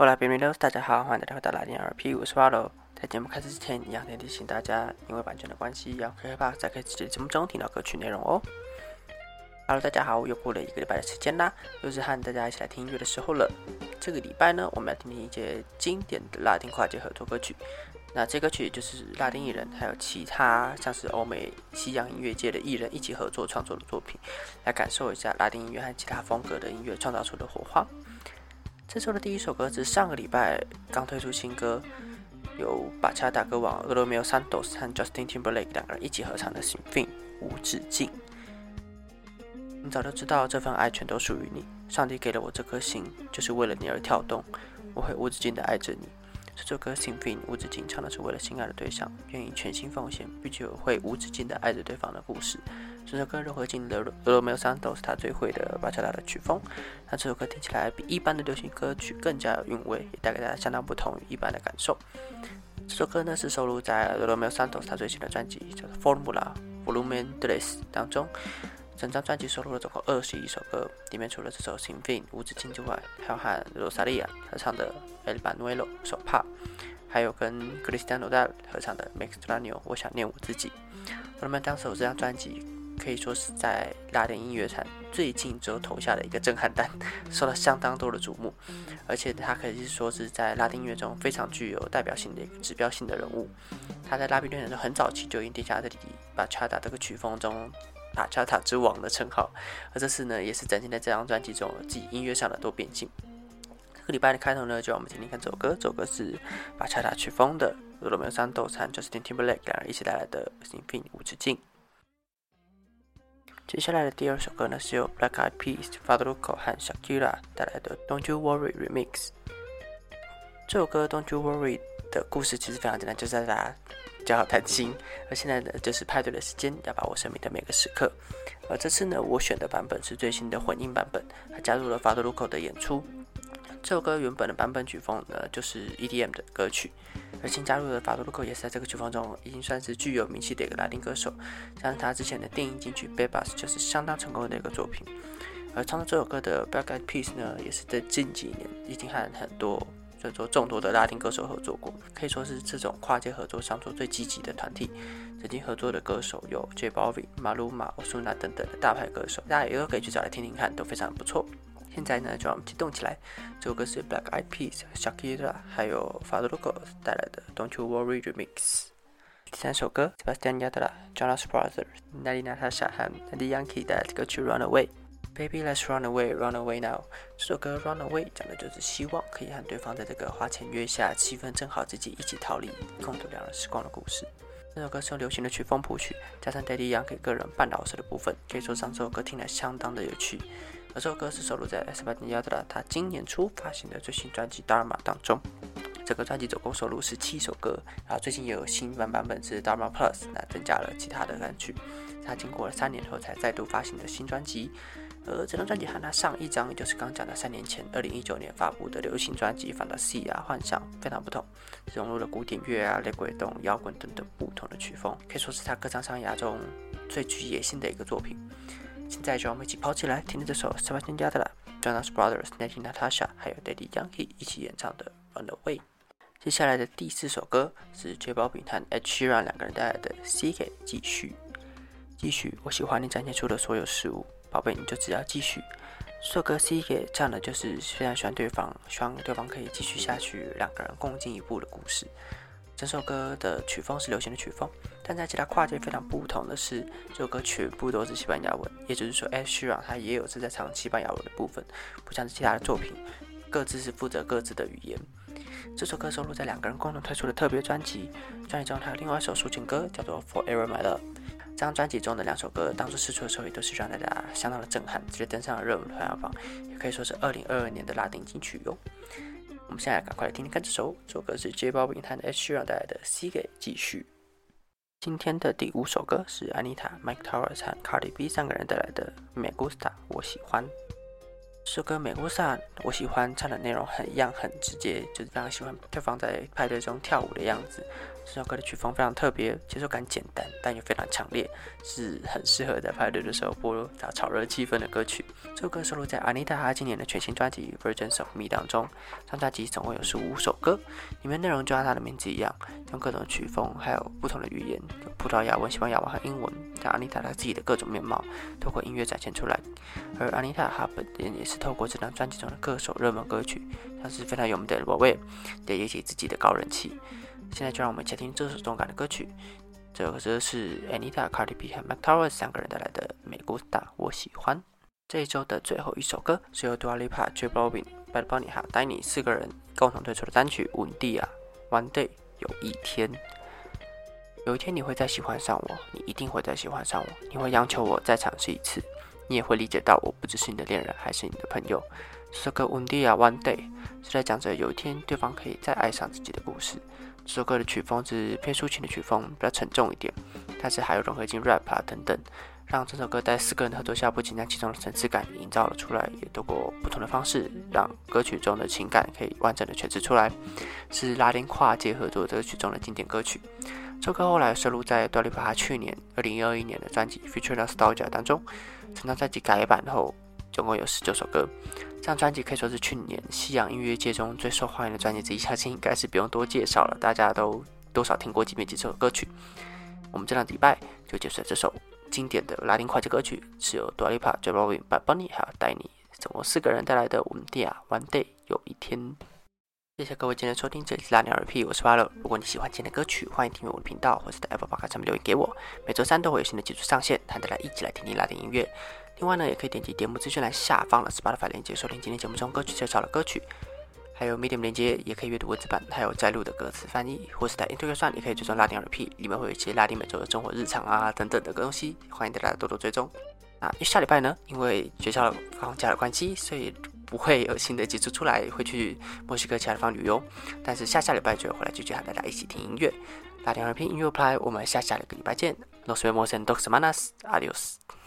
后来 b i m i l o s 大家好，欢迎大家回到拉丁 RP，我是 Pablo。在节目开始之前，一样提醒大家，因为版权的关系，要可以把在可以直接节目中听到歌曲内容哦。Hello，大家好，又过了一个礼拜的时间啦，又是和大家一起来听音乐的时候了。这个礼拜呢，我们要听听一些经典的拉丁跨界合作歌曲。那这歌曲就是拉丁艺人，还有其他像是欧美、西洋音乐界的艺人一起合作创作的作品，来感受一下拉丁音乐和其他风格的音乐创造出的火花。这周的第一首歌是上个礼拜刚推出新歌，由巴恰大歌王 Romeo Santos 和 Justin Timberlake 两个人一起合唱的《心 i 无止境》。你早就知道这份爱全都属于你，上帝给了我这颗心，就是为了你而跳动，我会无止境的爱着你。这首歌《Sing Fin 无止境》唱的是为了心爱的对象，愿意全心奉献，并且会无止境的爱着对方的故事。这首歌融合进了 Romeo Santos 他最会的巴恰拉的曲风，那这首歌听起来比一般的流行歌曲更加有韵味，也带给大家相当不同于一般的感受。这首歌呢是收录在 Romeo Santos 他最新的专辑叫做 Formula Volume Tres 当中。整张专辑收录了总共二十一首歌，里面除了这首《心 i 无止境之外，还有和罗萨利亚合唱的《El Banuelo》手帕，还有跟 Cristiano d a l 合唱的《Mextranio》我想念我自己。我们当时这张专辑。可以说是在拉丁音乐坛最近之后投下的一个震撼弹，受到相当多的瞩目，而且他可以说是在拉丁音乐中非常具有代表性的一个指标性的人物。他在拉丁音乐中很早期就已经定下自己把恰达这个曲风中打恰塔之王的称号，而这次呢，也是展现在这张专辑中自己音乐上的多变性。这个礼拜的开头呢，就让我们听听看这首歌，这首歌是把恰塔曲风的罗密欧三斗和 Justin Timberlake 两人一起带来的《s i n f i n 无止境》。接下来的第二首歌呢，是由 Black Eyed Peas、Fadruko 和 Shakira 带来的《Don't You Worry Remix》。这首歌《Don't You Worry》的故事其实非常简单，就是在大家较好谈心。而现在呢，就是派对的时间，要把握生命的每个时刻。而这次呢，我选的版本是最新的混音版本，还加入了 Fadruko 的演出。这首歌原本的版本曲风呢，就是 EDM 的歌曲。而新加入的法多路口也是在这个曲风中已经算是具有名气的一个拉丁歌手，像他之前的电影金曲《Bebas》就是相当成功的一个作品。而唱这首歌的 Black Eyed Peas 呢，也是在近几年已经和很多叫做众多的拉丁歌手合作过，可以说是这种跨界合作上做最积极的团体。曾经合作的歌手有 J Balvin、马鲁马、奥苏纳等等的大牌歌手，大家也都可以去找来听听看，都非常不错。现在呢，就让我们激动起来。这首歌是 Black Eyed Peas、Shakira 还有 f a d r u c o 带来的《Don't You Worry Remix》。第三首歌，Sebastian Yatra、Jonas Brothers、Nelly Natasha 和 Daddy Yankee 带来的歌曲《Run Away》。Baby Let's Run Away, Run Away Now。这首歌《Run Away》讲的就是希望可以和对方在这个花前月下、气氛正好，自己一起逃离，共度两人时光的故事。这首歌是用流行的曲风谱曲，加上 Daddy Yankee 个人半老舌的部分，可以说让这首歌听来相当的有趣。而这首歌是收录在 Sebastian Yatra 他今年初发行的最新专辑《Dharma》当中。这个专辑总共收录十七首歌，然后最近也有新版版本是 Dharma Plus，那增加了其他的单曲。他经过了三年后才再度发行的新专辑。而这张专辑和他上一张，就是刚讲的三年前二零一九年发布的流行专辑《Fantasy》啊，幻想非常不同，融入了古典乐啊、雷鬼动、摇滚等等不同的曲风，可以说是他歌唱生涯中最具野心的一个作品。现在就让我们一起跑起来，听听这首 Sebastian Yatra、Jonas Brothers、Nelly Natasha 还有 Daddy Yankee 一起演唱的《Run Away》。接下来的第四首歌是 J Balvin 和 Ed Sheeran 两个人带来的《C K 继续》。继续，我喜欢你展现出的所有事物，宝贝，你就只要继续。这首歌 C 也唱的就是非常喜欢对方，希望对方可以继续下去，两个人共进一步的故事。整首歌的曲风是流行的曲风，但在其他跨界非常不同的是，这首歌全部都是西班牙文，也就是说，Ed Sheeran 他也有是在唱西班牙文的部分，不像是其他的作品，各自是负责各自的语言。这首歌收录在两个人共同推出的特别专辑，专辑中还有另外一首抒情歌叫做 Forever My Love。这张专辑中的两首歌当初试出的时候，也都是让大家相当的震撼，直接登上了热门排行榜，也可以说是2022年的拉丁金曲哟。我们现在赶快来听听看这首，这首歌是 J Balvin 和 H 需要带来的《C 给继续》。今天的第五首歌是 Anita、Mike Towers 和 Cardi B 三个人带来的《Me Gusta》，我喜欢。这首歌《Me Gusta》，我喜欢唱的内容很一样，很直接，就是非常喜欢对方在派对中跳舞的样子，这首歌的曲风非常特别，节奏感简单，但又非常强烈，是很适合在派对的时候播打炒热气氛的歌曲。这首歌收录在 Anita 她今年的全新专辑《Virgins of Me》当中。这张专辑总共有十五首歌，里面内容就像它的名字一样，用各种曲风还有不同的语言，葡萄牙文、西班牙文和英文，将 Anita 她自己的各种面貌透过音乐展现出来。而 Anita 她本人也是透过这张专辑中的各首热门歌曲，像是非常有名的《宝贝》，也引起自己的高人气。现在就让我们一起听这首动感的歌曲。这首歌是 Anita、Cardi B 和 Mac Towers 三个人带来的《美国大》，我喜欢。这一周的最后一首歌是由 Dua Lipa、J Balvin、Bad Bunny 和 Danny 四个人共同推出的单曲《稳定啊》，One Day 有一天，有一天你会再喜欢上我，你一定会再喜欢上我，你会央求我再尝试一次，你也会理解到我不只是你的恋人，还是你的朋友。这首歌《稳定啊》，One Day 是在讲着有一天对方可以再爱上自己的故事。这首歌的曲风是偏抒情的曲风，比较沉重一点，但是还有融合进 rap 啊等等，让这首歌在四个人合作下，不仅将其中的层次感营造了出来，也通过不同的方式，让歌曲中的情感可以完整的诠释出来，是拉丁跨界合作歌曲中的经典歌曲。这首歌后来收录在 d 利 l 哈去年二零二一年的专辑《Future Nostalgia》当中，整张专辑改版后，总共有十九首歌。这张专辑可以说是去年西洋音乐界中最受欢迎的专辑之一，相信应该是不用多介绍了，大家都多少听过几遍几首歌曲。我们这两礼拜就结束了这首经典的拉丁跨界歌曲，是由 Dua Lipa、J Balvin、Bad Bunny 还有带你总共四个人带来的《稳定啊 One Day 有一天》。谢谢各位今天收听，这里是拉丁 RP，我是巴乐。如果你喜欢今天的歌曲，欢迎订阅我的频道，或是在 Apple Podcast 上面留言给我。每周三都会有新的技术上线，和大家一起来听听拉丁音乐。另外呢，也可以点击节目资讯栏下方的 Spotify 链接，收听今天节目中歌曲介绍的歌曲，还有 Medium 链接，也可以阅读文字版，还有摘录的歌词翻译，或是在 Instagram 也可以追踪拉丁 RP，里面会有一些拉丁美洲的生活日常啊等等的东西，欢迎大家多多追踪。那下礼拜呢，因为学校放假的关系，所以不会有新的集数出来，会去墨西哥其他地方旅游。但是下下礼拜就会回来继续和大家一起听音乐，打电话听音乐 Play，我们下下个礼拜见。Nos vemos en dos semanas. Adiós.